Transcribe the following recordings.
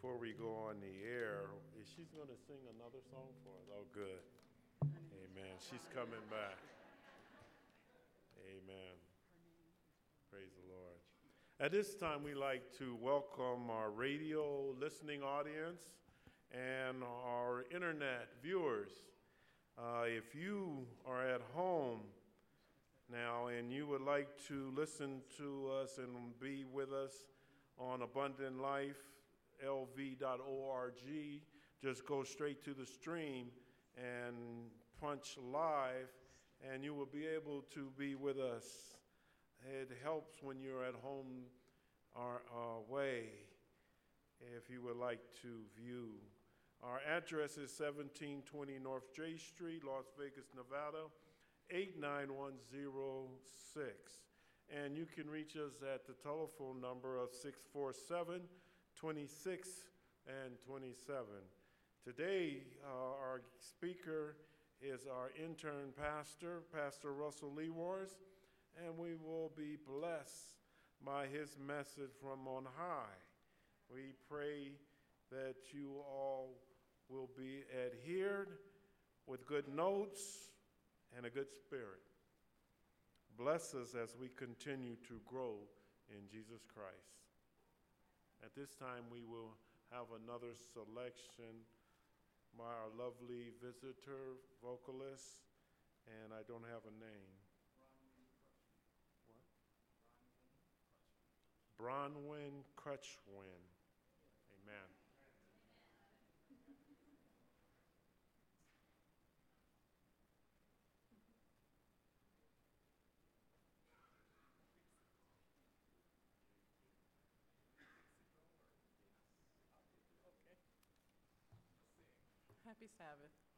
before we go on the air, is she's going to sing another song for us? Oh, good. Amen. She's coming back. Amen. Praise the Lord. At this time, we like to welcome our radio listening audience and our internet viewers. Uh, if you are at home now and you would like to listen to us and be with us on Abundant Life, lv.org, just go straight to the stream and punch live, and you will be able to be with us. It helps when you're at home or away if you would like to view. Our address is 1720 North J Street, Las Vegas, Nevada, 89106. And you can reach us at the telephone number of 647 26 and 27. Today, uh, our speaker is our intern pastor, Pastor Russell Lee Lewars, and we will be blessed by his message from on high. We pray that you all will be adhered with good notes and a good spirit. Bless us as we continue to grow in Jesus Christ. At this time, we will have another selection by our lovely visitor vocalist, and I don't have a name. Bronwyn Crutchwin. Amen. Happy Sabbath.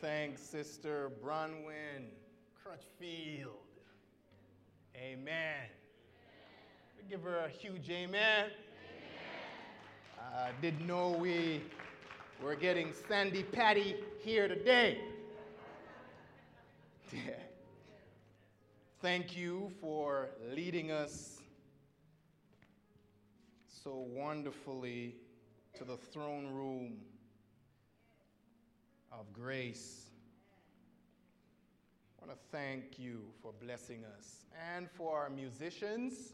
Thank Sister Bronwyn Crutchfield. Amen. We give her a huge amen. I didn't know we were getting Sandi Patty here today. Thank you for leading us so wonderfully to the throne room of grace. I want to thank you for blessing us and for our musicians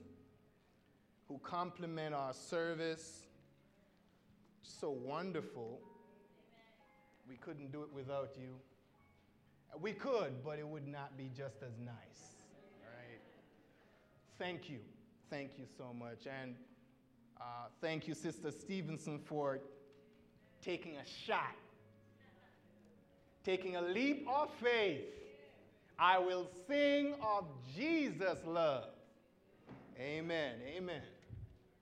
who complement our service. So wonderful. We couldn't do it without you. We could, but it would not be just as nice. Right? Thank you. Thank you so much. And uh, thank you, Sister Stevenson, for taking a shot, taking a leap of faith. I will sing of Jesus' love. Amen. Amen.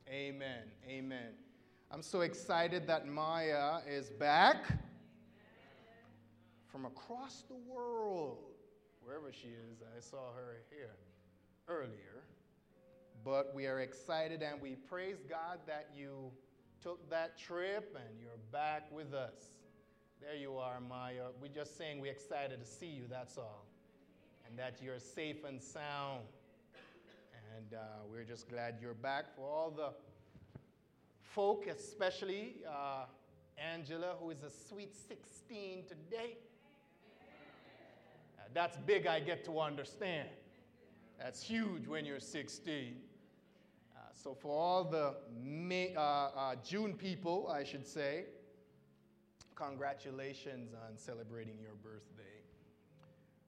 Amen. Amen. I'm so excited that Maya is back from across the world, wherever she is. I saw her here earlier. But we are excited and we praise God that you took that trip and you're back with us. There you are, Maya. We're just saying we're excited to see you, that's all. And that you're safe and sound. And uh, we're just glad you're back. For all the folk, especially uh, Angela, who is a sweet 16 today. Uh, that's big, I get to understand. That's huge when you're 16. Uh, so, for all the May, uh, uh, June people, I should say, congratulations on celebrating your birthday.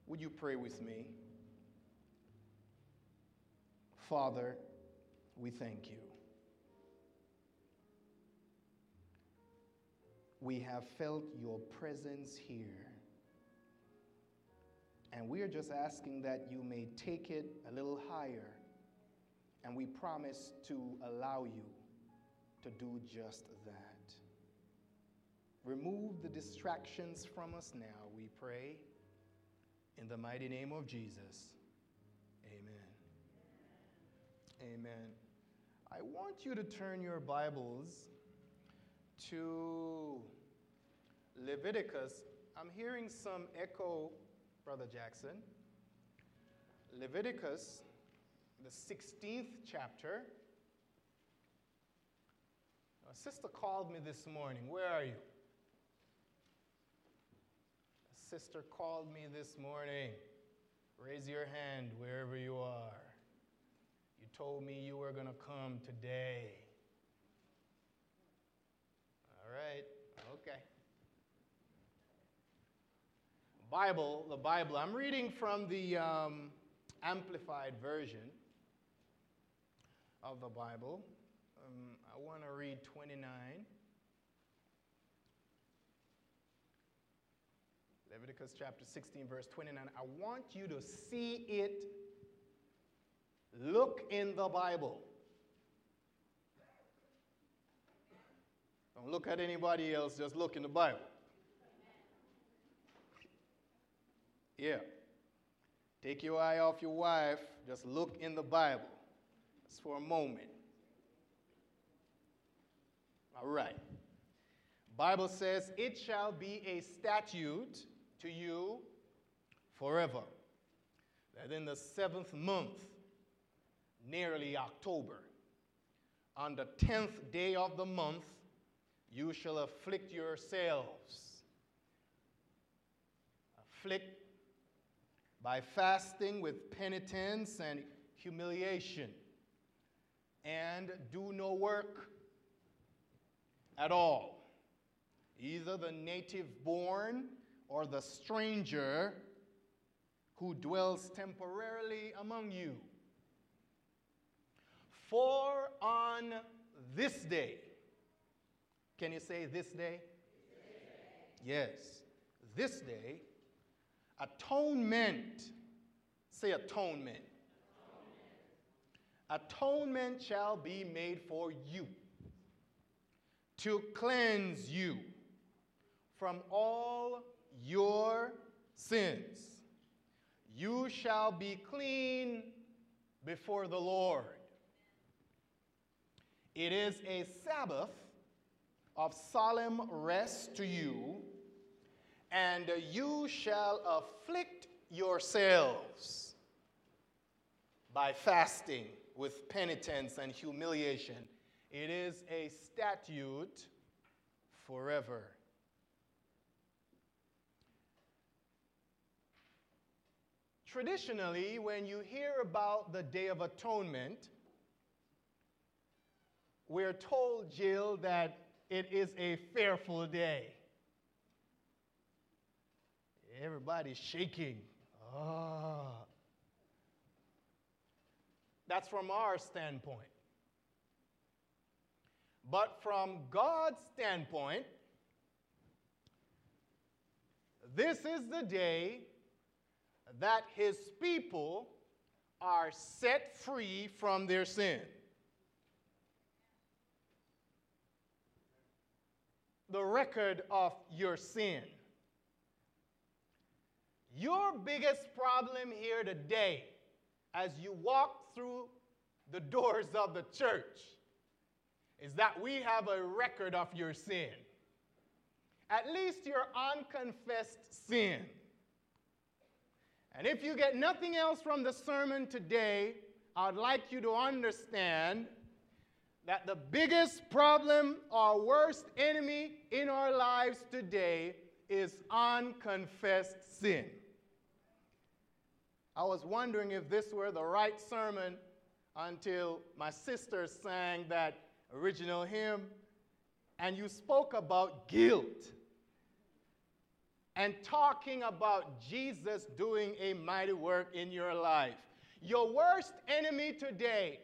Would you pray with me? Father, we thank you. We have felt your presence here. And we are just asking that you may take it a little higher. And we promise to allow you to do just that. Remove the distractions from us now, we pray. In the mighty name of Jesus. Amen. Amen. I want you to turn your Bibles to Leviticus. I'm hearing some echo, Brother Jackson. Leviticus, the 16th chapter. A sister called me this morning. Where are you? A sister called me this morning. Raise your hand wherever you are. You told me you were going to come today. All right, okay. Bible, the Bible. I'm reading from the um, Amplified Version of the Bible. Um, I want to read 29. Leviticus chapter 16, verse 29. I want you to see it. Look in the Bible. Don't look at anybody else, just look in the Bible. Yeah. Take your eye off your wife, just look in the Bible. Just for a moment. All right. Bible says, "It shall be a statute to you forever, that in the seventh month, nearly October, on the tenth day of the month, you shall afflict yourselves. Afflict by fasting with penitence and humiliation, and do no work at all, either the native born or the stranger who dwells temporarily among you. For on this day, can you say this day? Yes, this day, atonement, say atonement. Atonement shall be made for you to cleanse you from all your sins. You shall be clean before the Lord. It is a Sabbath of solemn rest to you, and you shall afflict yourselves by fasting with penitence and humiliation. It is a statute forever. Traditionally, when you hear about the Day of Atonement, we're told, Jill, that it is a fearful day. Everybody's shaking. Ah. That's from our standpoint. But from God's standpoint, this is the day that his people are set free from their sin. The record of your sin. Your biggest problem here today, as you walk through the doors of the church, is that we have a record of your sin. At least your unconfessed sin. And if you get nothing else from the sermon today, I'd like you to understand that the biggest problem our worst enemy in our lives today is unconfessed sin. I was wondering if this were the right sermon until my sister sang that original hymn and you spoke about guilt and talking about Jesus doing a mighty work in your life. Your worst enemy today,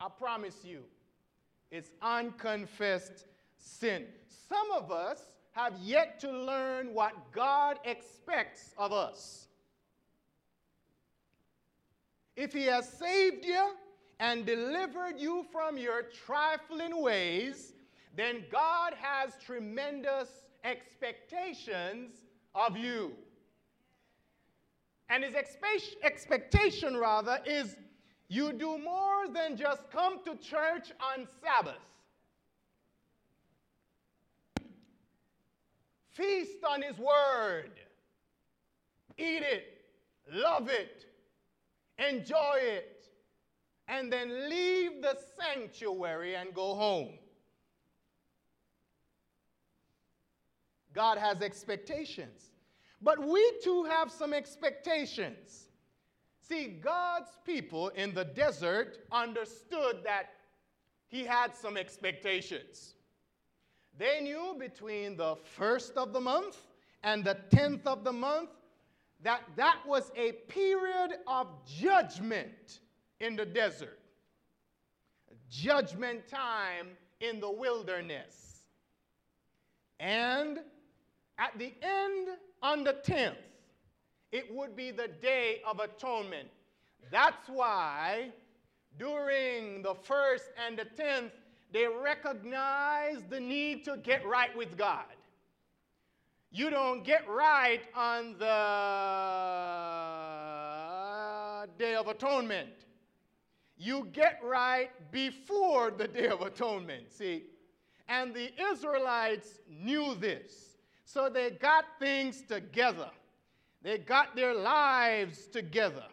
I promise you, is unconfessed sin. Some of us have yet to learn what God expects of us. If He has saved you and delivered you from your trifling ways, then God has tremendous expectations of you. And his expectation, rather, is you do more than just come to church on Sabbath. Feast on his word. Eat it, love it, enjoy it, and then leave the sanctuary and go home. God has expectations. But we too have some expectations. See, God's people in the desert understood that He had some expectations. They knew between the first of the month and the tenth of the month that that was a period of judgment in the desert, judgment time in the wilderness. And at the end, on the 10th, it would be the Day of Atonement. That's why during the first and the 10th, they recognize the need to get right with God. You don't get right on the Day of Atonement. You get right before the Day of Atonement, see? And the Israelites knew this. So they got things together. They got their lives together.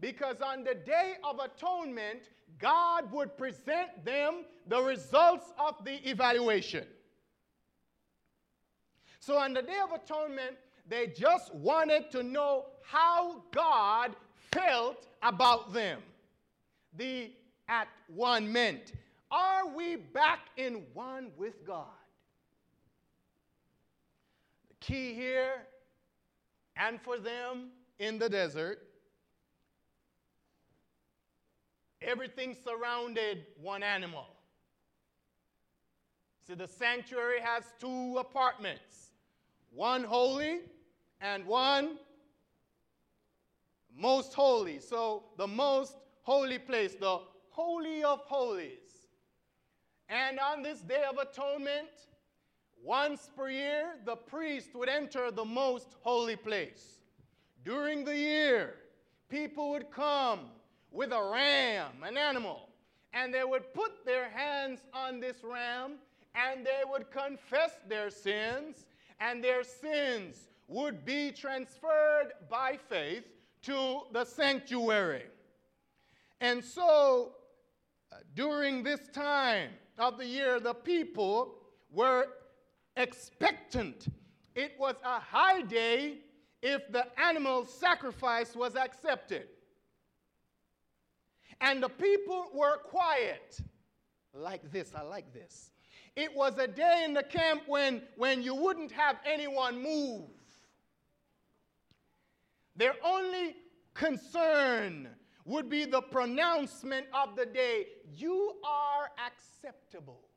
Because on the Day of Atonement, God would present them the results of the evaluation. So on the Day of Atonement, they just wanted to know how God felt about them. The at one meant, are we back in one with God? Key here and for them in the desert. Everything surrounded one animal. See, the sanctuary has two apartments one holy and one most holy. So, the most holy place, the Holy of Holies. And on this Day of Atonement, once per year, the priest would enter the most holy place. During the year, people would come with a ram, an animal, and they would put their hands on this ram and they would confess their sins, and their sins would be transferred by faith to the sanctuary. And so, uh, during this time of the year, the people were expectant. It was a high day if the animal sacrifice was accepted. And the people were quiet. Like this, I like this. It was a day in the camp when, when you wouldn't have anyone move. Their only concern would be the pronouncement of the day you are acceptable.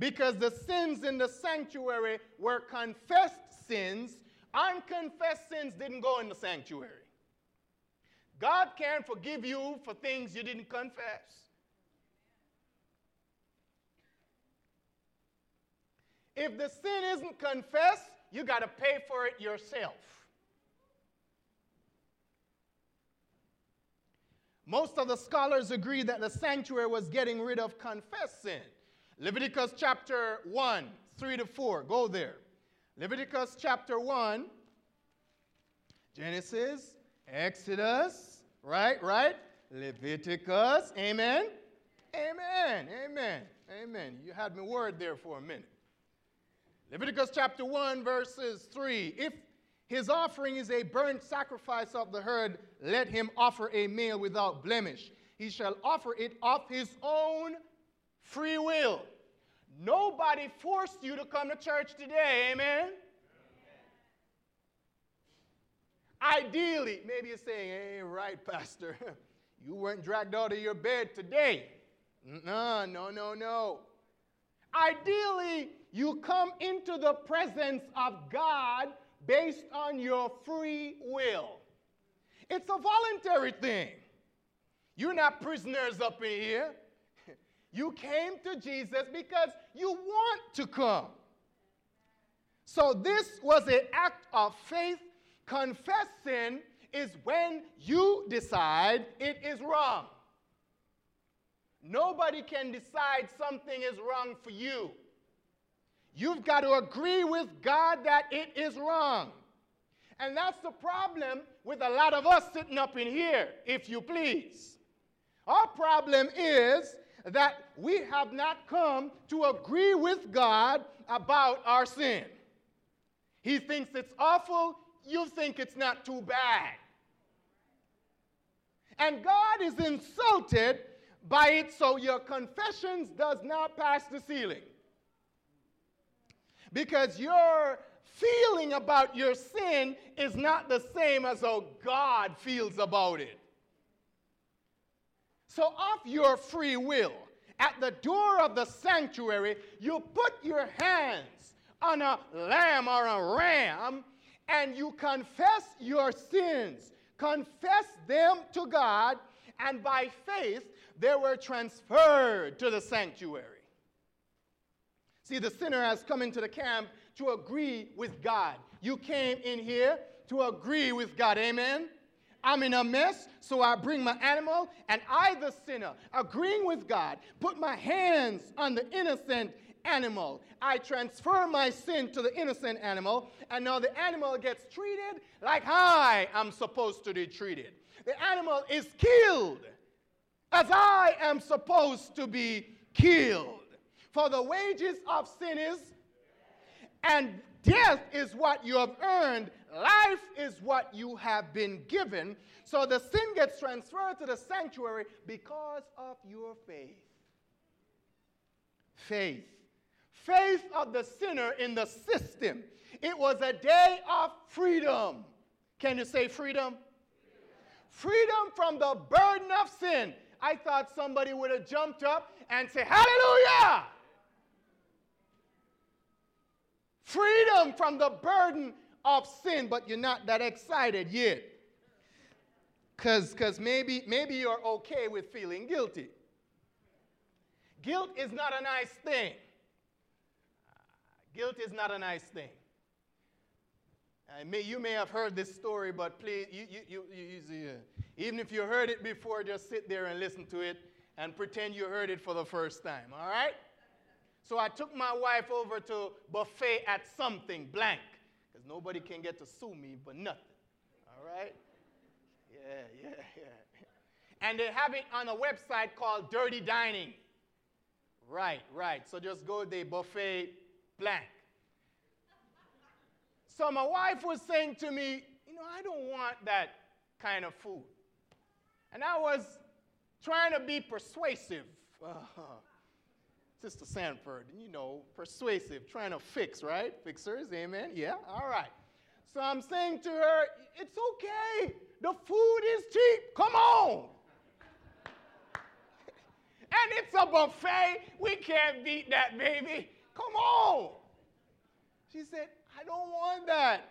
Because the sins in the sanctuary were confessed sins, unconfessed sins didn't go in the sanctuary. God can't forgive you for things you didn't confess. If the sin isn't confessed, you got to pay for it yourself. Most of the scholars agree that the sanctuary was getting rid of confessed sin. Leviticus chapter 1, 3 to 4. Go there. Leviticus chapter 1, Genesis, Exodus, right, right? Leviticus, amen? Amen, amen, amen. You had me worried there for a minute. Leviticus chapter 1, verses 3. If his offering is a burnt sacrifice of the herd, let him offer a meal without blemish. He shall offer it of his own free will. Nobody forced you to come to church today, amen? Ideally, maybe you're saying, hey, right, Pastor, you weren't dragged out of your bed today. No, no, no, no. Ideally, you come into the presence of God based on your free will. It's a voluntary thing. You're not prisoners up in here. You came to Jesus because you want to come. So this was an act of faith. Confessing is when you decide it is wrong. Nobody can decide something is wrong for you. You've got to agree with God that it is wrong. And that's the problem with a lot of us sitting up in here, if you please. Our problem is that we have not come to agree with God about our sin. He thinks it's awful, you think it's not too bad. And God is insulted by it, so your confessions does not pass the ceiling because your feeling about your sin is not the same as how God feels about it. So, of your free will, at the door of the sanctuary, you put your hands on a lamb or a ram and you confess your sins. Confess them to God, and by faith, they were transferred to the sanctuary. See, the sinner has come into the camp to agree with God. You came in here to agree with God. Amen? I'm in a mess, so I bring my animal, and I, the sinner, agreeing with God, put my hands on the innocent animal. I transfer my sin to the innocent animal, and now the animal gets treated like I am supposed to be treated. The animal is killed as I am supposed to be killed. For the wages of sin is, and death is what you have earned, life is what you have been given. So the sin gets transferred to the sanctuary because of your faith. Faith. Faith of the sinner in the system. It was a day of freedom. Can you say freedom? Freedom from the burden of sin. I thought somebody would have jumped up and said, Hallelujah! Freedom from the burden of sin, but you're not that excited yet. Because maybe, maybe you're okay with feeling guilty. Guilt is not a nice thing. Guilt is not a nice thing. May, you may have heard this story, but please, you, you, you, you, uh, even if you heard it before, just sit there and listen to it and pretend you heard it for the first time, all right? So I took my wife over to buffet at something blank, because nobody can get to sue me for nothing, all right? Yeah, yeah, yeah. And they have it on a website called Dirty Dining. Right, right. So just go there, buffet blank. So my wife was saying to me, you know, I don't want that kind of food. And I was trying to be persuasive. Uh, Sister Sanford, you know, persuasive, trying to fix, right? Fixers, amen? Yeah, all right. So I'm saying to her, it's okay. The food is cheap. Come on. and it's a buffet. We can't beat that, baby. Come on. She said, I don't want that.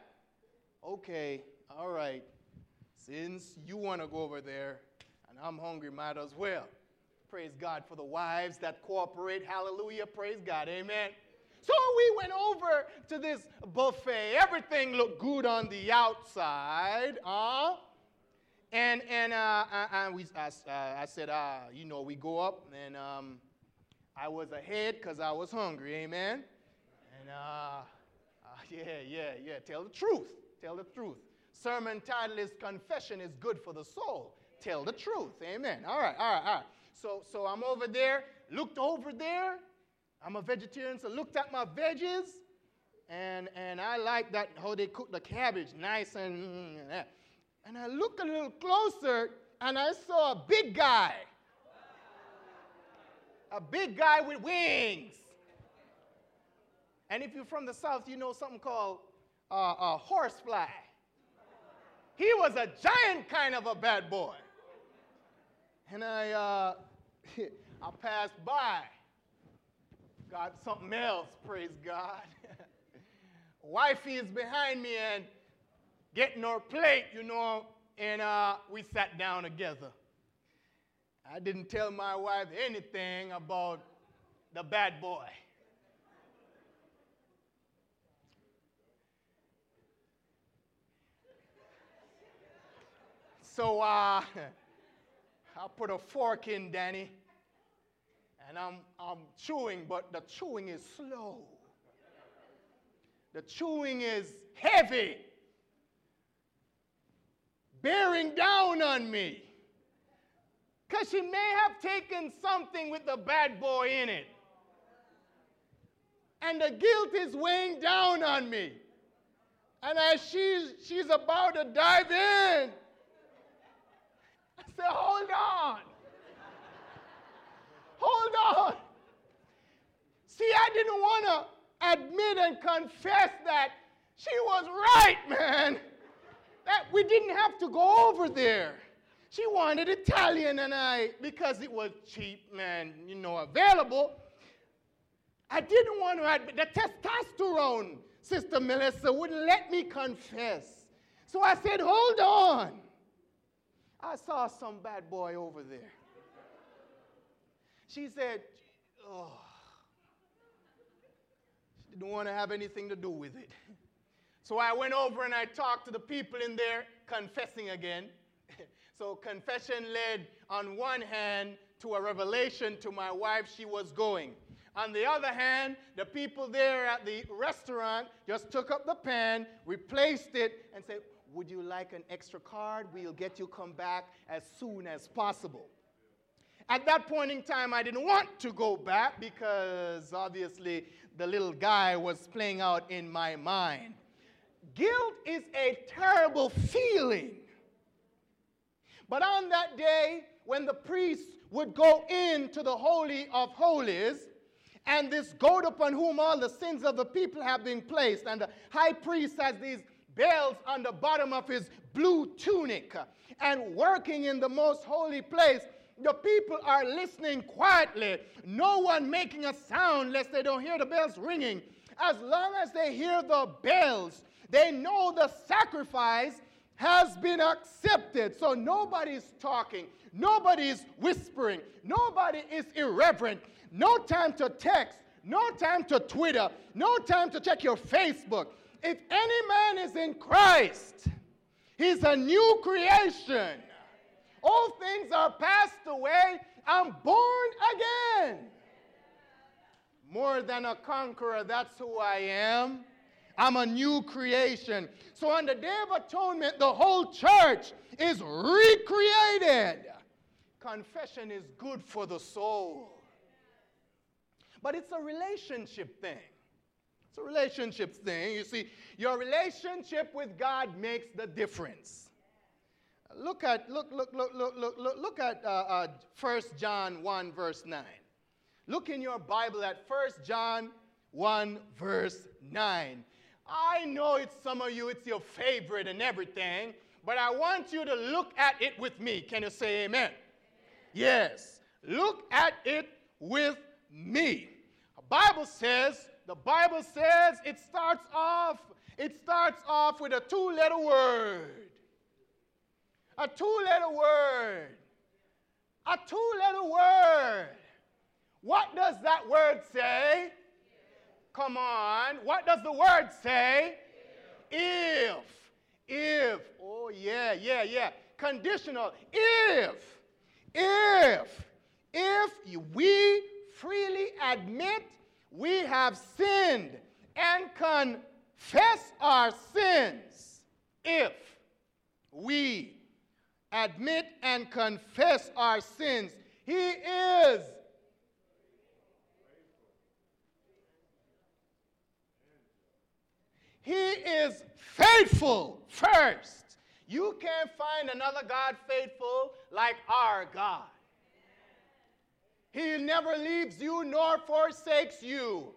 Okay, all right. Since you want to go over there and I'm hungry, might as well. Praise God for the wives that cooperate. Hallelujah. Praise God. Amen. So we went over to this buffet. Everything looked good on the outside. Uh, and and, uh, uh and we, I, uh, I said, uh, you know, we go up, and um, I was ahead because I was hungry. Amen. And uh, yeah, yeah, yeah. Tell the truth. Tell the truth. Sermon title is Confession is Good for the Soul. Tell the truth. Amen. All right, all right, all right. So, so I'm over there, looked over there. I'm a vegetarian, so looked at my veggies, and, and I like that how they cook the cabbage, nice and and I look a little closer, and I saw a big guy, a big guy with wings. And if you're from the South, you know something called uh, a horsefly. He was a giant kind of a bad boy. And I, uh, I passed by, got something else, praise God. Wifey is behind me and getting her plate, you know, and uh, we sat down together. I didn't tell my wife anything about the bad boy. So uh, I put a fork in Danny, and I'm, I'm chewing, but the chewing is slow. The chewing is heavy, bearing down on me. Because she may have taken something with the bad boy in it. And the guilt is weighing down on me. And as she's, she's about to dive in, I say, hold on. Hold on. See, I didn't want to admit and confess that she was right, man. That we didn't have to go over there. She wanted Italian and I, because it was cheap, man, you know, available. I didn't want to admit the testosterone, Sister Melissa, wouldn't let me confess. So I said, hold on. I saw some bad boy over there. She said, oh, she didn't want to have anything to do with it. So I went over and I talked to the people in there, confessing again. so confession led, on one hand, to a revelation to my wife she was going. On the other hand, the people there at the restaurant just took up the pan, replaced it, and said, would you like an extra card? We'll get you come back as soon as possible. At that point in time, I didn't want to go back because obviously the little guy was playing out in my mind. Guilt is a terrible feeling. But on that day, when the priest would go into the Holy of Holies, and this goat upon whom all the sins of the people have been placed, and the high priest has these bells on the bottom of his blue tunic and working in the most holy place. The people are listening quietly, no one making a sound lest they don't hear the bells ringing. As long as they hear the bells, they know the sacrifice has been accepted. So nobody's talking, nobody's whispering, nobody is irreverent, no time to text, no time to Twitter, no time to check your Facebook. If any man is in Christ, he's a new creation. All things are passed away. I'm born again. More than a conqueror, that's who I am. I'm a new creation. So on the Day of Atonement, the whole church is recreated. Confession is good for the soul. But it's a relationship thing. It's a relationship thing. You see, your relationship with God makes the difference. Look at look look look look look look, look at uh, uh, 1 John 1 verse 9. Look in your Bible at 1 John 1 verse 9. I know it's some of you, it's your favorite and everything, but I want you to look at it with me. Can you say amen? Yes. Look at it with me. The Bible says, the Bible says it starts off, it starts off with a two-letter word. A two-letter word. A two-letter word. What does that word say? Come on. What does the word say? If. If. Oh, yeah, yeah, yeah. Conditional. If. If. If we freely admit we have sinned and confess our sins, if we admit and confess our sins, He is He is faithful first. You can't find another God faithful like our God. He never leaves you nor forsakes you.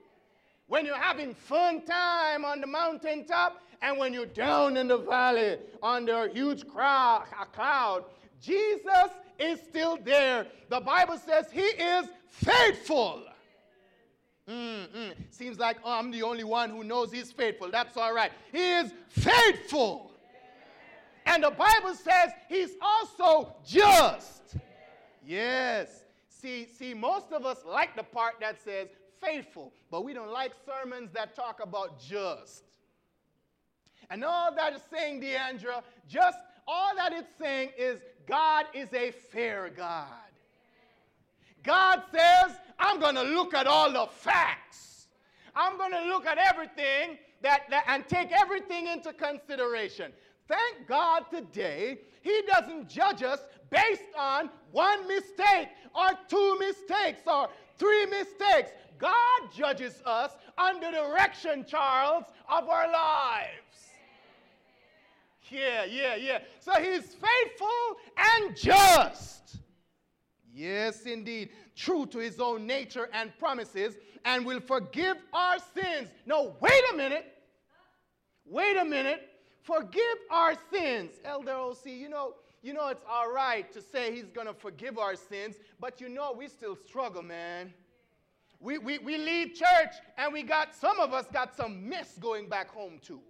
When you're having fun time on the mountaintop and when you're down in the valley under a huge crowd, a cloud, Jesus is still there. The Bible says he is faithful. Mm-mm. Seems like oh, I'm the only one who knows he's faithful. That's all right. He is faithful. And the Bible says he's also just. Yes. See, see, most of us like the part that says faithful, but we don't like sermons that talk about just. And all that is saying, Deandra, just all that it's saying is God is a fair God. God says, I'm going to look at all the facts. I'm going to look at everything that, that, and take everything into consideration. Thank God today, He doesn't judge us based on one mistake or two mistakes or three mistakes. God judges us under direction, Charles, of our lives. Yeah, yeah, yeah. So He's faithful and just. Yes, indeed. True to his own nature and promises, and will forgive our sins. No, wait a minute. Wait a minute. Forgive our sins. Elder OC, you know, you know it's all right to say he's going to forgive our sins, but you know we still struggle, man. We, we, we leave church and we got, some of us got some mess going back home too.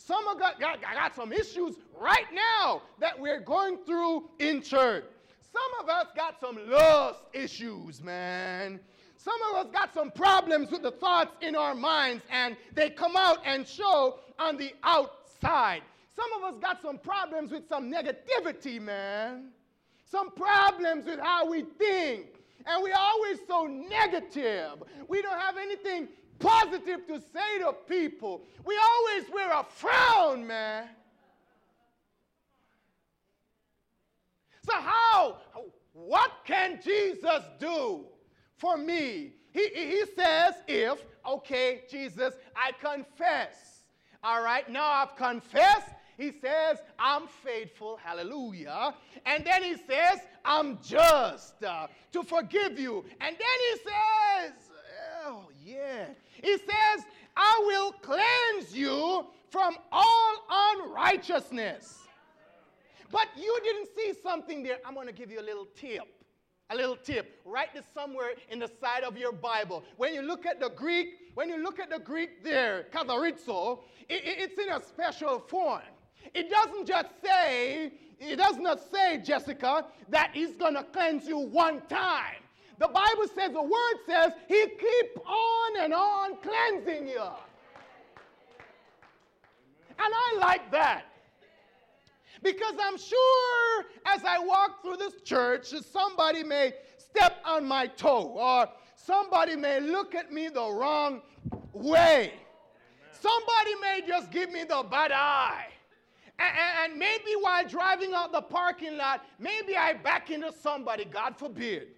Some of us got, got, got some issues right now that we're going through in church. Some of us got some lust issues, man. Some of us got some problems with the thoughts in our minds, and they come out and show on the outside. Some of us got some problems with some negativity, man. Some problems with how we think. And we're always so negative. We don't have anything positive to say to people. We always wear a frown, man. So, how, what can Jesus do for me? He, he says, if, okay, Jesus, I confess. All right, now I've confessed. He says, I'm faithful, hallelujah. And then he says, I'm just uh, to forgive you. And then he says, yeah. He says, I will cleanse you from all unrighteousness. But you didn't see something there. I'm going to give you a little tip. A little tip. Write this somewhere in the side of your Bible. When you look at the Greek, when you look at the Greek there, katharizo, it, it, it's in a special form. It doesn't just say, it does not say, Jessica, that he's going to cleanse you one time. The Bible says, the word says, he keep on and on cleansing you. And I like that. Because I'm sure as I walk through this church, somebody may step on my toe or somebody may look at me the wrong way. Somebody may just give me the bad eye. And, and, maybe while driving out the parking lot, maybe I back into somebody, God forbid.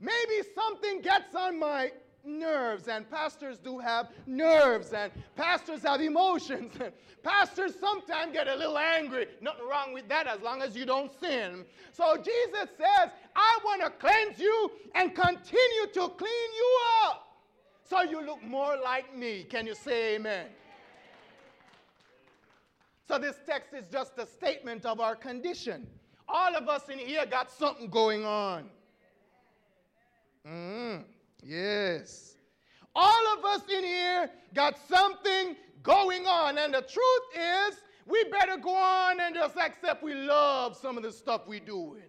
Maybe something gets on my nerves, and pastors do have nerves, and pastors have emotions. And pastors sometimes get a little angry. Nothing wrong with that as long as you don't sin. So Jesus says, I want to cleanse you and continue to clean you up so you look more like me. Can you say amen? So this text is just a statement of our condition. All of us in here got something going on. Mm, yes. All of us in here got something going on. And the truth is, we better go on and just accept we love some of the stuff we're doing.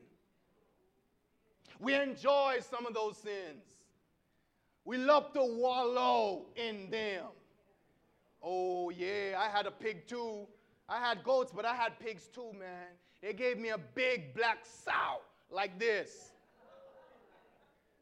We enjoy some of those sins. We love to wallow in them. Oh, yeah, I had a pig too. I had goats, but I had pigs too, man. They gave me a big black sow like this.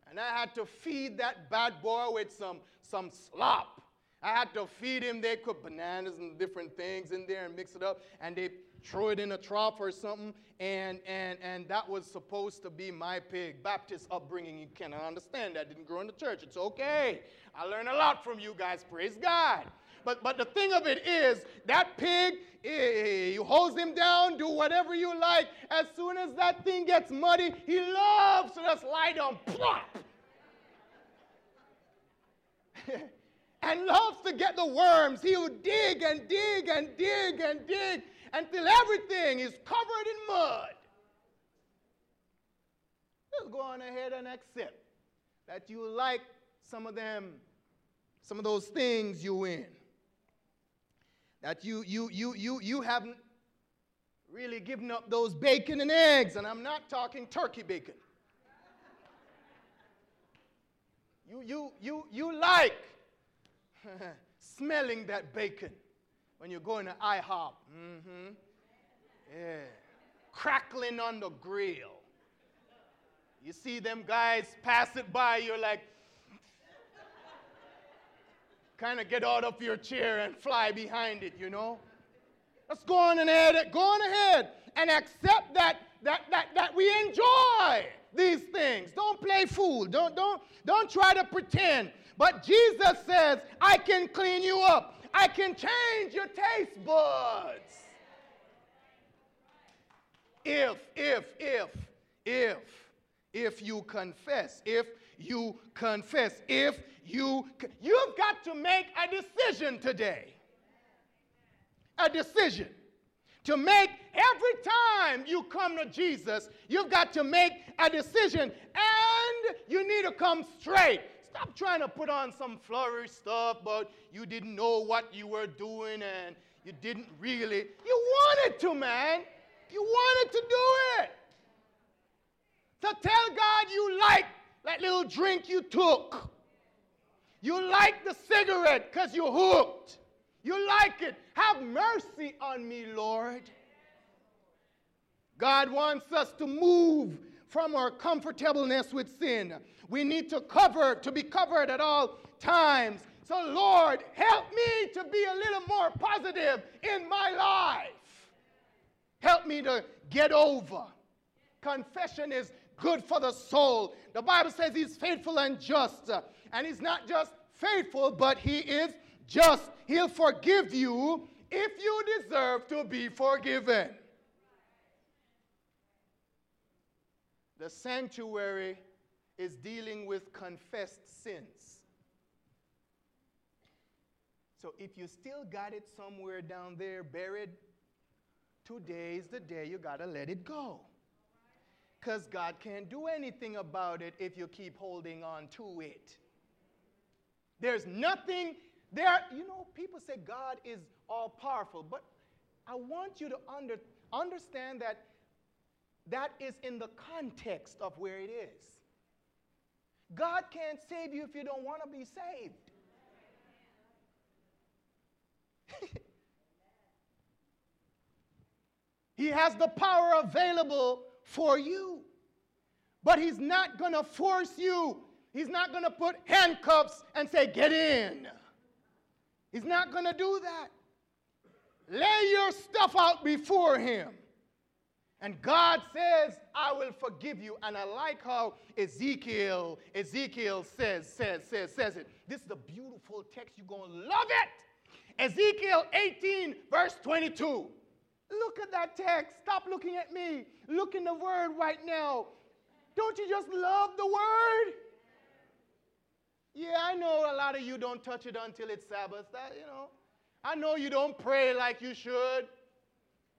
And I had to feed that bad boy with some, some slop. I had to feed him. They put bananas and different things in there and mix it up. And they throw it in a trough or something. And, and, and that was supposed to be my pig. Baptist upbringing, you cannot understand I Didn't grow in the church. It's okay. I learned a lot from you guys. Praise God. But, but the thing of it is, that pig, eh, you hose him down, do whatever you like. As soon as that thing gets muddy, he loves to just lie down, plop. and loves to get the worms. He'll dig and dig and dig and dig until everything is covered in mud. Just go on ahead and accept that you like some of them, some of those things you in that you, you, you, you, you haven't really given up those bacon and eggs, and I'm not talking turkey bacon. You, you, you, you like smelling that bacon when you're going to IHOP. Mm-hmm. Yeah. Crackling on the grill. You see them guys pass it by, you're like, kind of get out of your chair and fly behind it, you know? Let's go on ahead, go on ahead and accept that, that, that, that we enjoy these things. Don't play fool. Don't, don't, don't try to pretend. But Jesus says, I can clean you up. I can change your taste buds. If, if, if, if, if you confess, if you confess, if you you've got to make a decision today. A decision. To make every time you come to Jesus, you've got to make a decision and you need to come straight. Stop trying to put on some flowery stuff, but you didn't know what you were doing and you didn't really. You wanted to, man. You wanted to do it. To tell God you like that little drink you took. You like the cigarette because you're hooked. You like it. Have mercy on me, Lord. God wants us to move from our comfortableness with sin. We need to cover, to be covered at all times. So, Lord, help me to be a little more positive in my life. Help me to get over. Confession is good for the soul. The Bible says He's faithful and just and he's not just faithful, but he is just. He'll forgive you if you deserve to be forgiven. The sanctuary is dealing with confessed sins. So if you still got it somewhere down there buried, today is the day you got to let it go. Because God can't do anything about it if you keep holding on to it. There's nothing there. You know, people say God is all powerful, but I want you to under, understand that that is in the context of where it is. God can't save you if you don't want to be saved. he has the power available for you, but He's not going to force you He's not going to put handcuffs and say, Get in. He's not going to do that. Lay your stuff out before Him. And God says, I will forgive you. And I like how Ezekiel, Ezekiel says, says, says, says it. This is a beautiful text. You're going to love it. Ezekiel 18, verse 22. Look at that text. Stop looking at me. Look in the word right now. Don't you just love the word? Yeah, I know a lot of you don't touch it until it's Sabbath. That, you know. I know you don't pray like you should.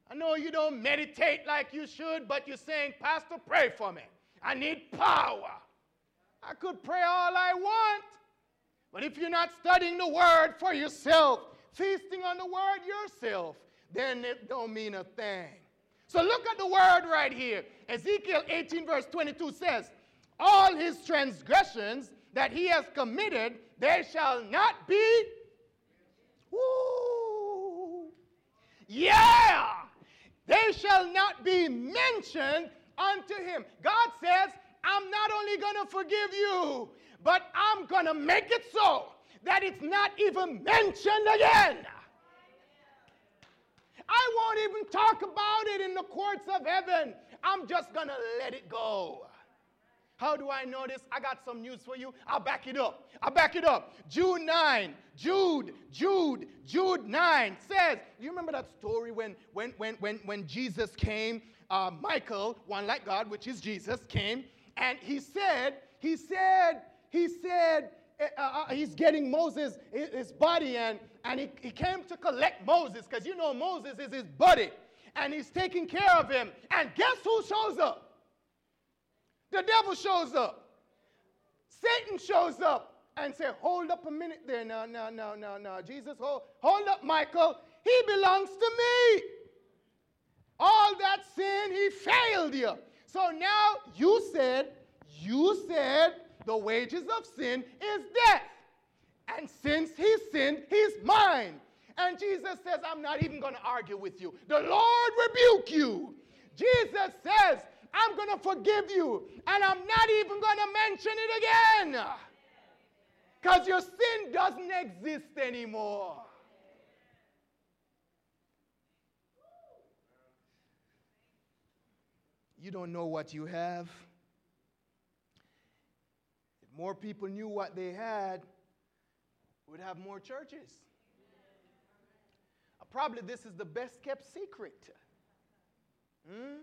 I know you don't meditate like you should, but you're saying, Pastor, pray for me. I need power. I could pray all I want. But if you're not studying the word for yourself, feasting on the word yourself, then it don't mean a thing. So look at the word right here. Ezekiel 18, verse 22 says, All his transgressions that he has committed, there shall not be. Woo! Yeah! They shall not be mentioned unto him. God says, I'm not only going to forgive you, but I'm going to make it so that it's not even mentioned again. I won't even talk about it in the courts of heaven. I'm just going to let it go. How do I know this? I got some news for you. I'll back it up. I'll back it up. Jude 9, Jude, Jude, Jude 9 says, you remember that story when, when, when, when, when Jesus came? Uh, Michael, one like God, which is Jesus, came and he said, he said, he said, uh, uh, he's getting Moses, his body, and, and he, he came to collect Moses because you know Moses is his buddy, and he's taking care of him. And guess who shows up? The devil shows up. Satan shows up and say, hold up a minute there. No, no, no, no, no. Jesus, hold, hold up, Michael. He belongs to me. All that sin, he failed you. So now you said, you said the wages of sin is death. And since he sinned, he's mine. And Jesus says, I'm not even going to argue with you. The Lord rebuke you. Jesus says, I'm going to forgive you. And I'm not even going to mention it again. Because your sin doesn't exist anymore. You don't know what you have. If more people knew what they had, we'd have more churches. Probably this is the best kept secret. Hmm?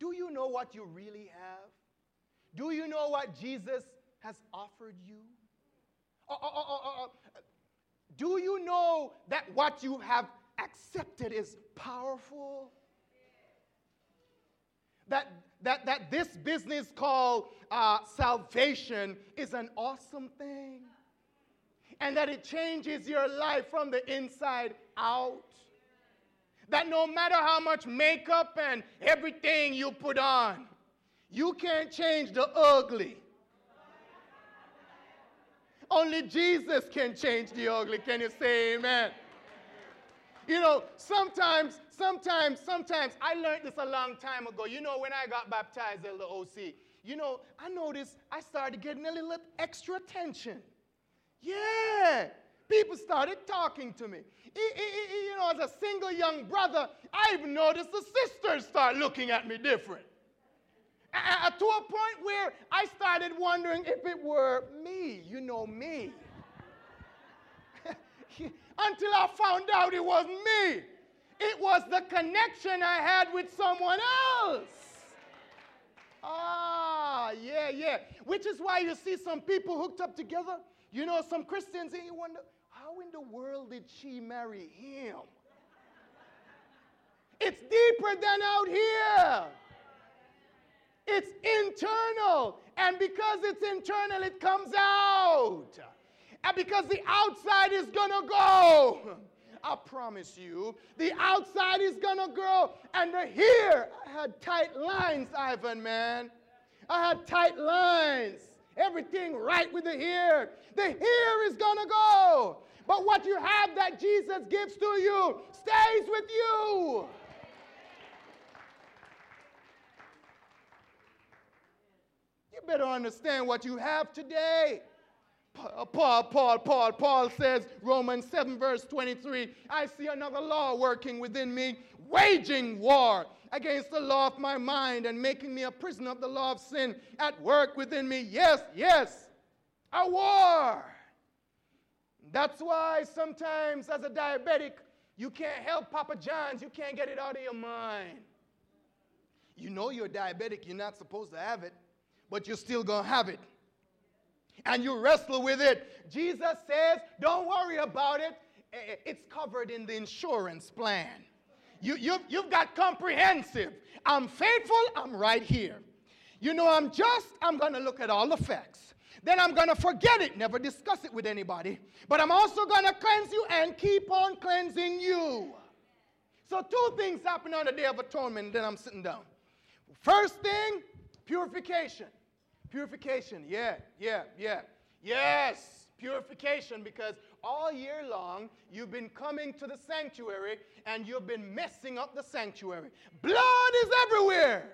Do you know what you really have? Do you know what Jesus has offered you? Or, or, or, do you know that what you have accepted is powerful? That, that, that this business called uh, salvation is an awesome thing? And that it changes your life from the inside out? That no matter how much makeup and everything you put on, you can't change the ugly. Only Jesus can change the ugly. Can you say amen? You know, sometimes, sometimes, sometimes, I learned this a long time ago. You know, when I got baptized the OC, you know, I noticed I started getting a little extra attention. Yeah. People started talking to me. You know, as a single young brother, I even noticed the sisters start looking at me different. to a point where I started wondering if it were me, you know, me. Until I found out it was me. It was the connection I had with someone else. Ah, yeah, yeah. Which is why you see some people hooked up together. You know, some Christians, and you wonder, in the world did she marry him? It's deeper than out here. It's internal. And because it's internal, it comes out. And because the outside is going to go. I promise you, the outside is going to grow. And the here, I had tight lines, Ivan, man. I had tight lines. Everything right with the here. The here is going to go. But what you have that Jesus gives to you stays with you. You better understand what you have today. Uh, Paul, Paul, Paul, Paul says, Romans 7, verse 23, I see another law working within me, waging war against the law of my mind and making me a prisoner of the law of sin at work within me. Yes, yes, a war. That's why sometimes, as a diabetic, you can't help Papa John's, you can't get it out of your mind. You know you're diabetic, you're not supposed to have it, but you're still gonna have it and you wrestle with it. Jesus says, don't worry about it. It's covered in the insurance plan. You, you've, you've got comprehensive. I'm faithful, I'm right here. You know, I'm just, I'm going to look at all the facts. Then I'm going to forget it, never discuss it with anybody. But I'm also going to cleanse you and keep on cleansing you. So, two things happen on the Day of Atonement, then I'm sitting down. First thing, purification. Purification, yeah, yeah, yeah. Yes, purification, because all year long you've been coming to the sanctuary and you've been messing up the sanctuary. Blood is everywhere.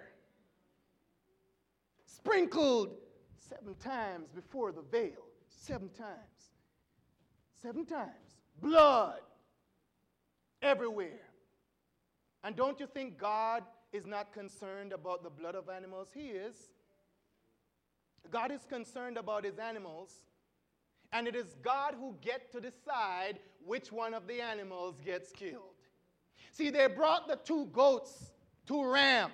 Sprinkled seven times before the veil. Seven times. Seven times. Blood everywhere. And don't you think God is not concerned about the blood of animals? He is. God is concerned about his animals, and it is God who gets to decide which one of the animals gets killed. See, they brought the two goats to ram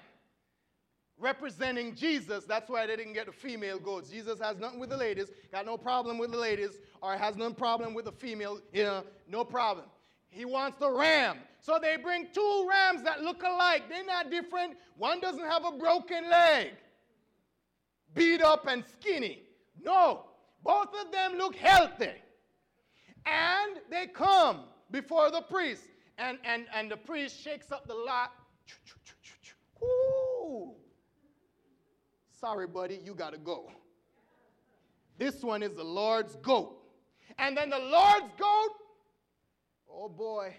representing Jesus. That's why they didn't get the female goats. Jesus has nothing with the ladies, got no problem with the ladies, or has no problem with the female, you know, no problem. He wants the ram. So they bring two rams that look alike. They're not different. One doesn't have a broken leg beat up and skinny. No, both of them look healthy. And they come before the priest, and, and, and the priest shakes up the lot. Sorry, buddy, you got to go. This one is the Lord's goat. And then the Lord's goat, oh boy,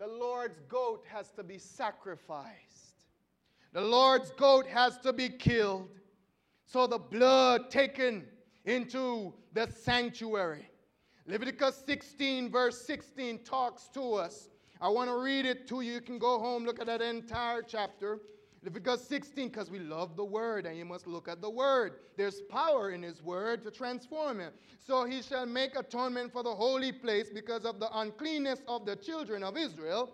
the Lord's goat has to be sacrificed. The Lord's goat has to be killed. So the blood taken into the sanctuary. Leviticus 16, verse 16, talks to us. I want to read it to you. You can go home, look at that entire chapter. Leviticus 16, because we love the word, and you must look at the word. There's power in his word to transform it. So he shall make atonement for the holy place because of the uncleanness of the children of Israel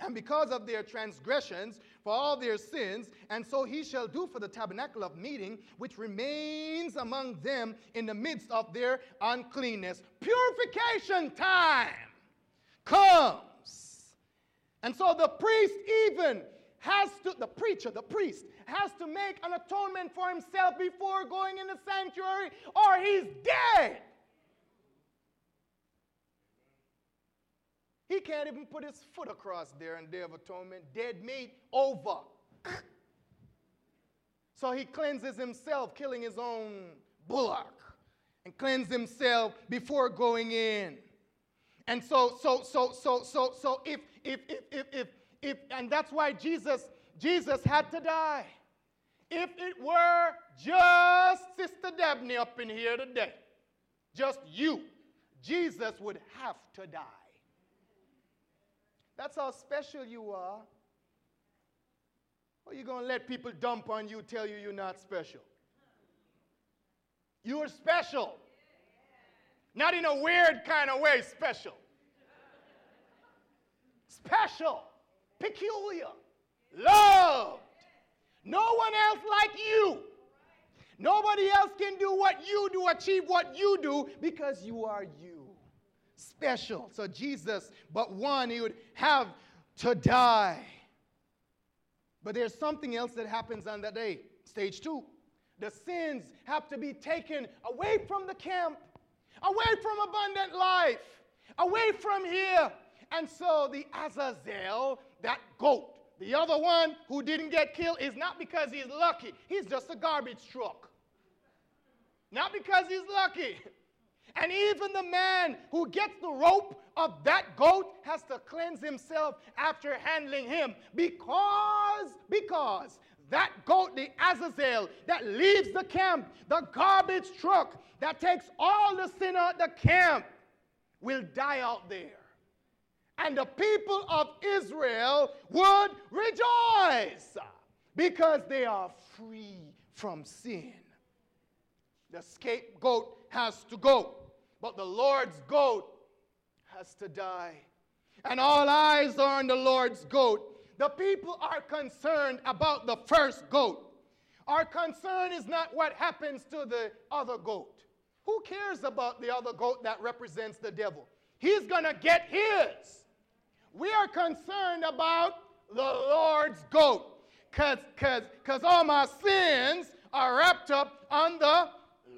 and because of their transgressions, for all their sins, and so he shall do for the tabernacle of meeting, which remains among them in the midst of their uncleanness. Purification time comes. And so the priest even has to, the preacher, the priest, has to make an atonement for himself before going in the sanctuary, or he's dead. He can't even put his foot across there in Day of Atonement. Dead meat, over. so he cleanses himself, killing his own bullock, and cleanse himself before going in. And so, so, so, so, so, so, if, if, if, if, if, if, and that's why Jesus, Jesus had to die. If it were just Sister Dabney up in here today, just you, Jesus would have to die. That's how special you are. Or you going to let people dump on you, tell you you're not special? You're special. Not in a weird kind of way, special. Special, peculiar, loved. No one else like you. Nobody else can do what you do, achieve what you do, because you are you special. So Jesus, but one, he would have to die. But there's something else that happens on that day. Stage two. The sins have to be taken away from the camp, away from abundant life, away from here. And so the Azazel, that goat, the other one who didn't get killed, is not because he's lucky. He's just a garbage truck. Not because he's lucky. And even the man who gets the rope of that goat has to cleanse himself after handling him because, because that goat, the Azazel, that leaves the camp, the garbage truck that takes all the sin out the camp, will die out there. And the people of Israel would rejoice because they are free from sin. The scapegoat has to go, but the Lord's goat has to die. And all eyes are on the Lord's goat. The people are concerned about the first goat. Our concern is not what happens to the other goat. Who cares about the other goat that represents the devil? He's going to get his. We are concerned about the Lord's goat because cause, cause all my sins are wrapped up on the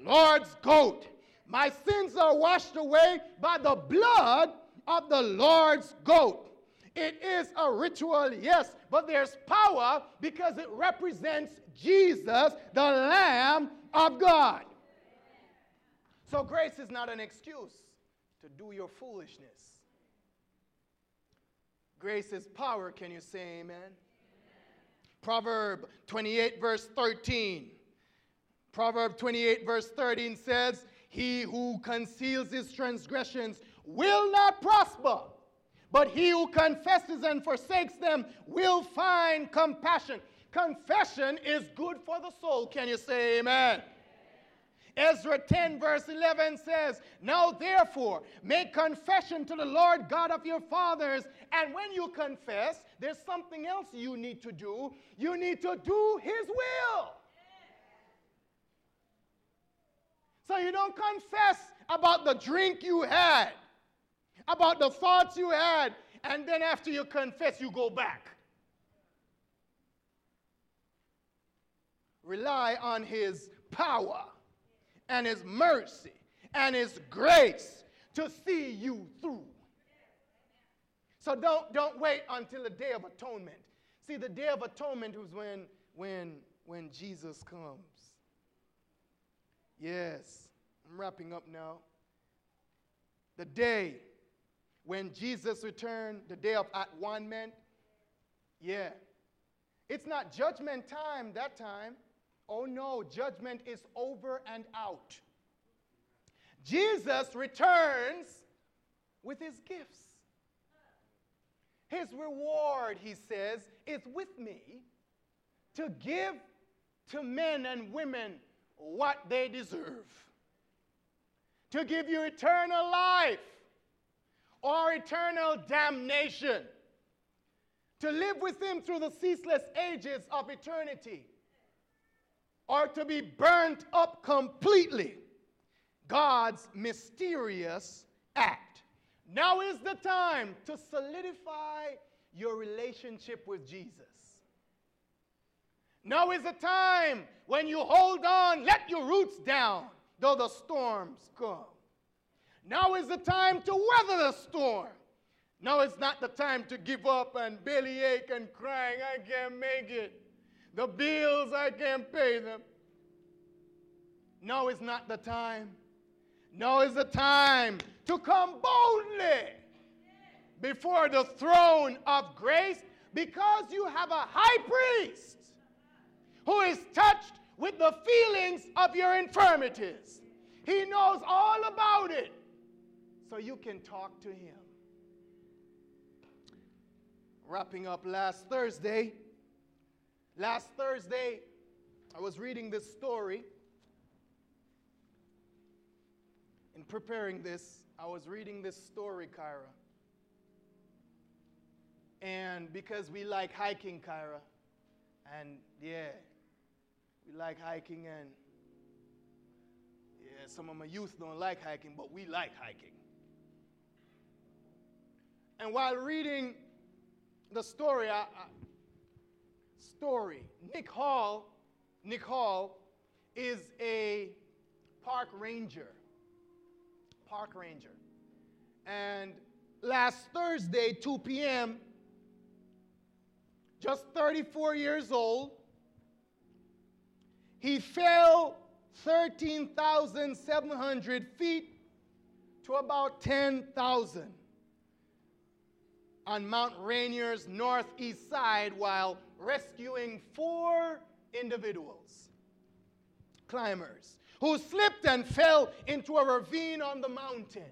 Lord's goat. My sins are washed away by the blood of the Lord's goat. It is a ritual, yes, but there's power because it represents Jesus, the Lamb of God. So grace is not an excuse to do your foolishness. Grace is power. Can you say amen? amen? Proverb 28, verse 13. Proverb 28, verse 13 says, He who conceals his transgressions will not prosper, but he who confesses and forsakes them will find compassion. Confession is good for the soul. Can you say amen? Ezra 10, verse 11 says, Now therefore, make confession to the Lord God of your fathers. And when you confess, there's something else you need to do. You need to do His will. So you don't confess about the drink you had, about the thoughts you had, and then after you confess, you go back. Rely on His power and His mercy and His grace to see you through. So don't, don't wait until the day of atonement. See, the day of atonement was when, when, when Jesus comes. Yes, I'm wrapping up now. The day when Jesus returned, the day of at one yeah. It's not judgment time that time. Oh no, judgment is over and out. Jesus returns with his gifts. His reward, he says, is with me to give to men and women what they deserve. To give you eternal life or eternal damnation. To live with him through the ceaseless ages of eternity or to be burnt up completely. God's mysterious act. Now is the time to solidify your relationship with Jesus. Now is the time when you hold on, let your roots down, though the storms come. Now is the time to weather the storm. Now is not the time to give up and bellyache and crying, I can't make it. The bills, I can't pay them. No, it's not the time. No, it's the time to come boldly before the throne of grace because you have a high priest who is touched with the feelings of your infirmities. He knows all about it, so you can talk to him. Wrapping up last Thursday, Last Thursday, I was reading this story. In preparing this, I was reading this story, Kyra. And because we like hiking, Kyra, and yeah, we like hiking, and yeah, some of my youth don't like hiking, but we like hiking. And while reading the story, I, I story. Nick Hall, Nick Hall is a park ranger. Park ranger. And last Thursday, 2 p.m., just 34 years old, he fell 13,700 feet to about 10,000 on Mount Rainier's northeast side while rescuing four individuals, climbers, who slipped and fell into a ravine on the mountain.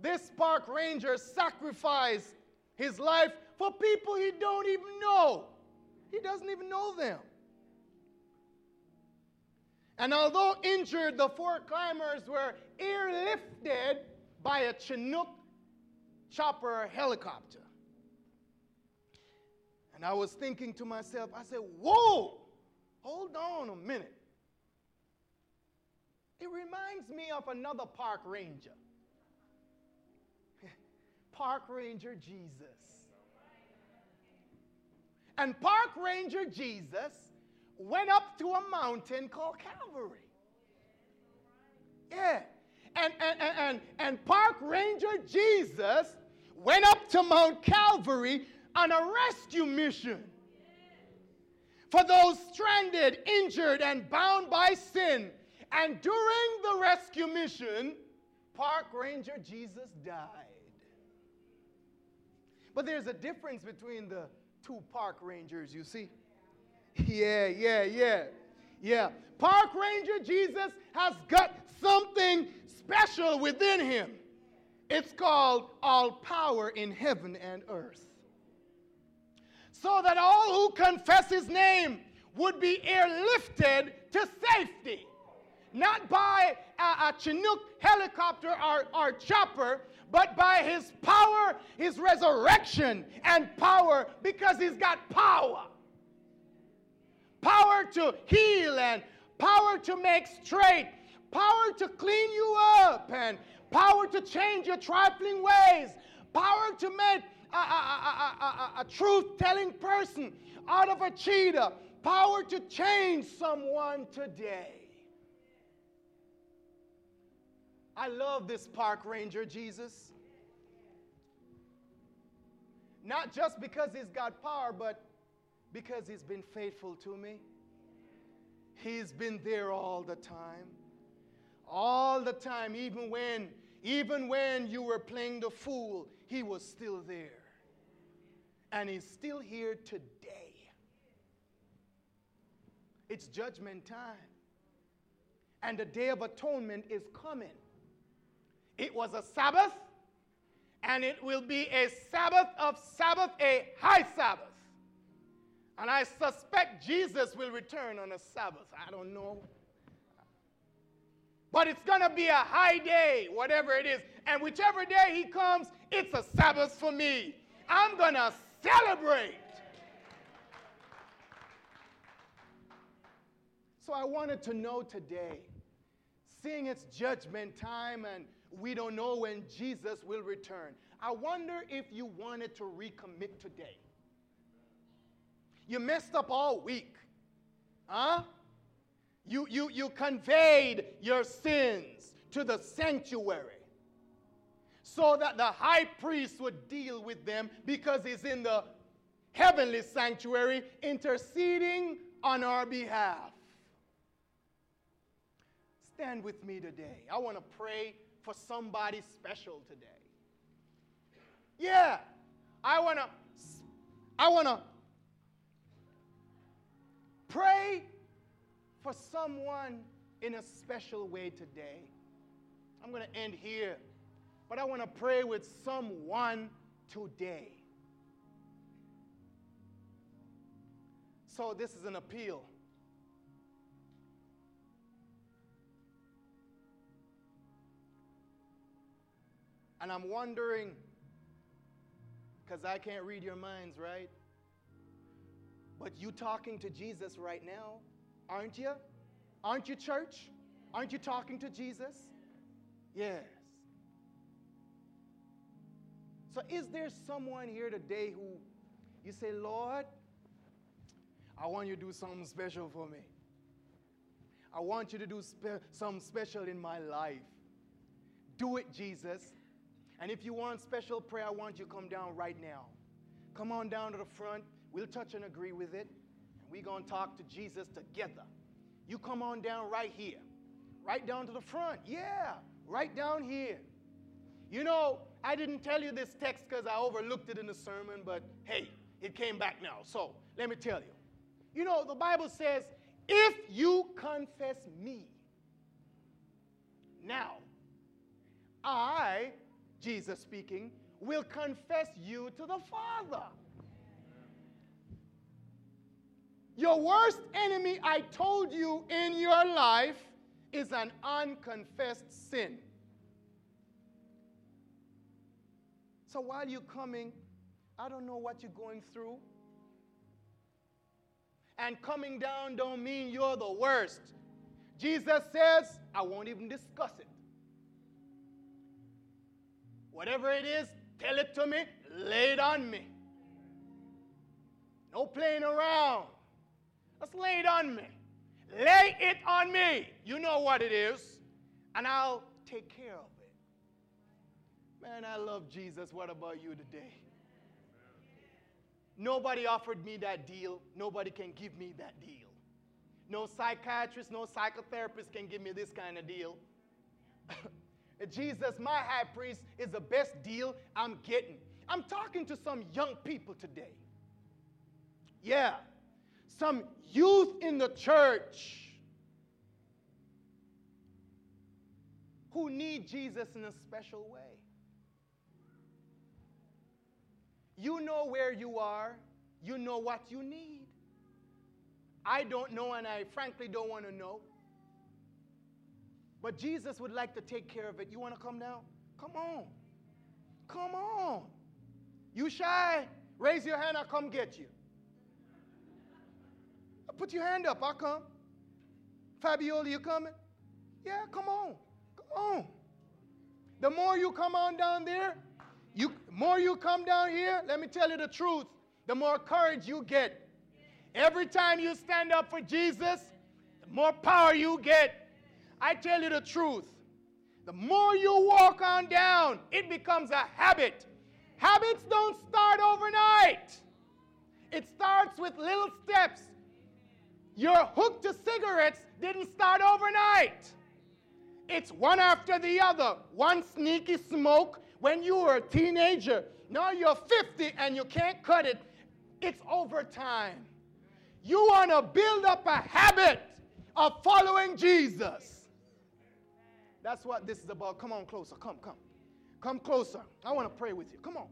This park ranger sacrificed his life for people he don't even know. He doesn't even know them. And although injured, the four climbers were airlifted by a Chinook chopper helicopter. And I was thinking to myself, I said, Whoa, hold on a minute. It reminds me of another park ranger. Park Ranger Jesus. And Park Ranger Jesus went up to a mountain called Calvary. Yeah. And, and, and, and, and Park Ranger Jesus went up to Mount Calvary on a rescue mission for those stranded, injured, and bound by sin. And during the rescue mission, Park Ranger Jesus died. But there's a difference between the two park rangers, you see. Yeah, yeah, yeah. Yeah. Park Ranger Jesus has got something special within him. It's called all power in heaven and earth. So that all who confess his name would be airlifted to safety. Not by a, a Chinook helicopter or, or chopper, but by his power, his resurrection, and power because he's got power. Power to heal and power to make straight, power to clean you up, and power to change your trifling ways, power to make a, a, a, a truth telling person out of a cheetah, power to change someone today. I love this park ranger, Jesus. Not just because he's got power, but because he's been faithful to me. He's been there all the time. All the time, even when even when you were playing the fool, he was still there. And he's still here today. It's judgment time. And the day of atonement is coming. It was a Sabbath, and it will be a Sabbath of Sabbath, a high Sabbath. And I suspect Jesus will return on a Sabbath. I don't know. But it's going to be a high day, whatever it is. And whichever day he comes, it's a Sabbath for me. I'm going to celebrate. So I wanted to know today, seeing it's judgment time and we don't know when Jesus will return. I wonder if you wanted to recommit today. You messed up all week. Huh? You, you, you conveyed your sins to the sanctuary so that the high priest would deal with them because he's in the heavenly sanctuary interceding on our behalf. Stand with me today. I want to pray for somebody special today. Yeah, I want to I want to pray for someone in a special way today. I'm going to end here, but I want to pray with someone today. So, this is an appeal. And I'm wondering, because I can't read your minds, right? But you talking to Jesus right now, aren't you? Aren't you, church? Aren't you talking to Jesus? Yes. So, is there someone here today who you say, Lord, I want you to do something special for me? I want you to do spe- something special in my life. Do it, Jesus. And if you want special prayer, I want you to come down right now. Come on down to the front. We'll touch and agree with it. And we're going to talk to Jesus together. You come on down right here. Right down to the front. Yeah, right down here. You know, I didn't tell you this text because I overlooked it in the sermon, but hey, It came back now. So let me tell you. You know, the Bible says, if you confess me, now, I, Jesus speaking, will confess you to the Father. Your worst enemy, I told you, in your life is an unconfessed sin. So while you're coming, I don't know what you're going through. And coming down don't mean you're the worst. Jesus says, I won't even discuss it. Whatever it is, tell it to me, lay it on me. No playing around. Just lay it on me. Lay it on me. You know what it is, and I'll take care of. Man, I love Jesus. What about you today? Nobody offered me that deal. Nobody can give me that deal. No psychiatrist, no psychotherapist can give me this kind of deal. Jesus, my high priest, is the best deal I'm getting. I'm talking to some young people today. Yeah, some youth in the church who need Jesus in a special way. You know where you are, you know what you need. I don't know, and I frankly don't want to know. But Jesus would like to take care of it. You want to come down? Come on. Come on. You shy? Raise your hand, I'll come get you. Put your hand up, I'll come. Fabiola, you coming? Yeah, come on. Come on. The more you come on down there, you more you come down here, let me tell you the truth, the more courage you get. Every time you stand up for Jesus, the more power you get. I tell you the truth. The more you walk on down, it becomes a habit. Habits don't start overnight. It starts with little steps. Your hook to cigarettes didn't start overnight. It's one after the other. One sneaky smoke when you were a teenager. Now you're 50 and you can't cut it. It's over time. You want to build up a habit of following Jesus. That's what this is about. Come on closer. Come, come. Come closer. I want to pray with you. Come on.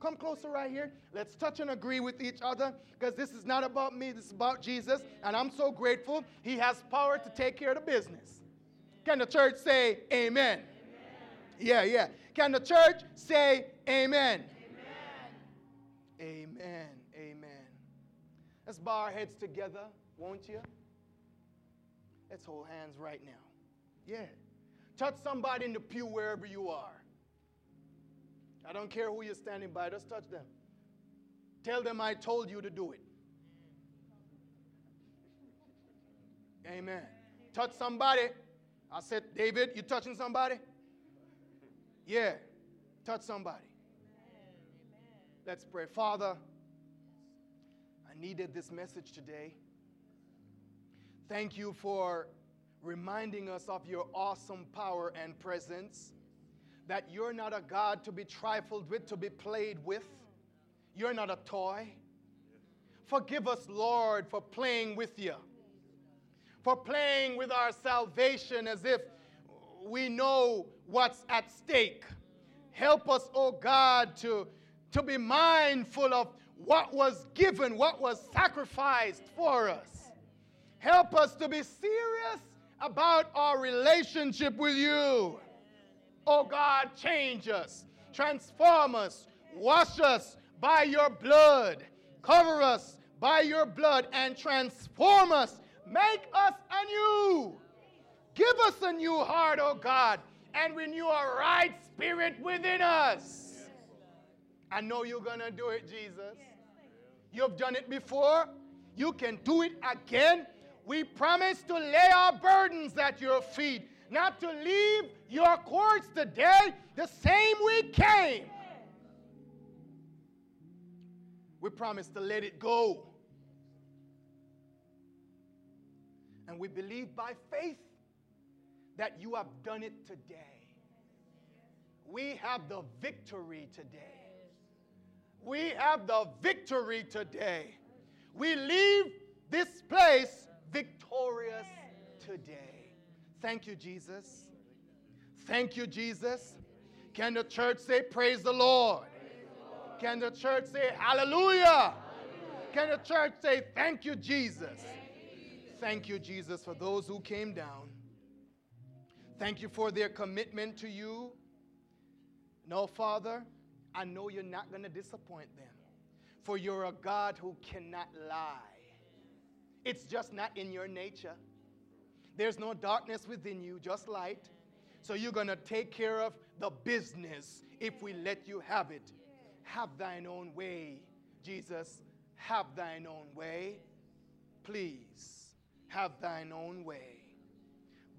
Come closer right here. Let's touch and agree with each other because this is not about me. This is about Jesus. And I'm so grateful. He has power to take care of the business. Can the church say amen? amen. Yeah, yeah. Can the church say amen? Amen. Amen. Amen. Let's bow our heads together, won't you? Let's hold hands right now. Yeah. Touch somebody in the pew wherever you are. I don't care who you're standing by, just touch them. Tell them I told you to do it. Amen. Touch somebody. I said, David, you touching somebody? Yeah. Touch somebody. Let's pray. Father, I needed this message today. Thank you for reminding us of your awesome power and presence that you're not a God to be trifled with, to be played with. You're not a toy. Forgive us, Lord, for playing with you, for playing with our salvation as if we know what's at stake. Help us, oh God, to, to be mindful of what was given, what was sacrificed for us. Help us to be serious about our relationship with you. Oh God, change us, transform us, wash us by your blood, cover us by your blood, and transform us. Make us anew. Give us a new heart, oh God, and renew a right spirit within us. I know you're going to do it, Jesus. You've done it before. You can do it again. We promise to lay our burdens at your feet not to leave your courts today the same we came. We promise to let it go. And we believe by faith that you have done it today. We have the victory today. We have the victory today. We leave this place victorious today. Thank you, Jesus. Thank you, Jesus. Can the church say, Praise the Lord? Can the church say, Hallelujah? Can the church say, Thank you, Jesus? Thank you, Jesus, for those who came down. Thank you for their commitment to you. No, Father, I know you're not going to disappoint them, for you're a God who cannot lie. It's just not in your nature. There's no darkness within you, just light. So you're going to take care of the business if we let you have it. Have thine own way, Jesus. Have thine own way. Please, have thine own way.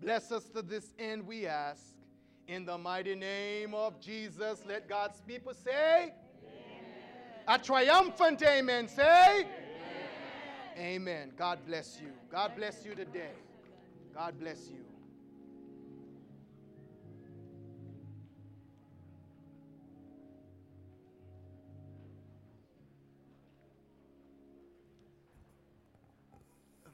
Bless us to this end, we ask. In the mighty name of Jesus, let God's people say, amen. A triumphant amen. Say, amen. amen. God bless you. God bless you today. God bless you.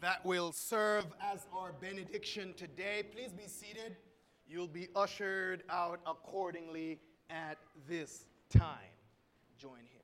That will serve as our benediction today. Please be seated. You'll be ushered out accordingly at this time. Join him.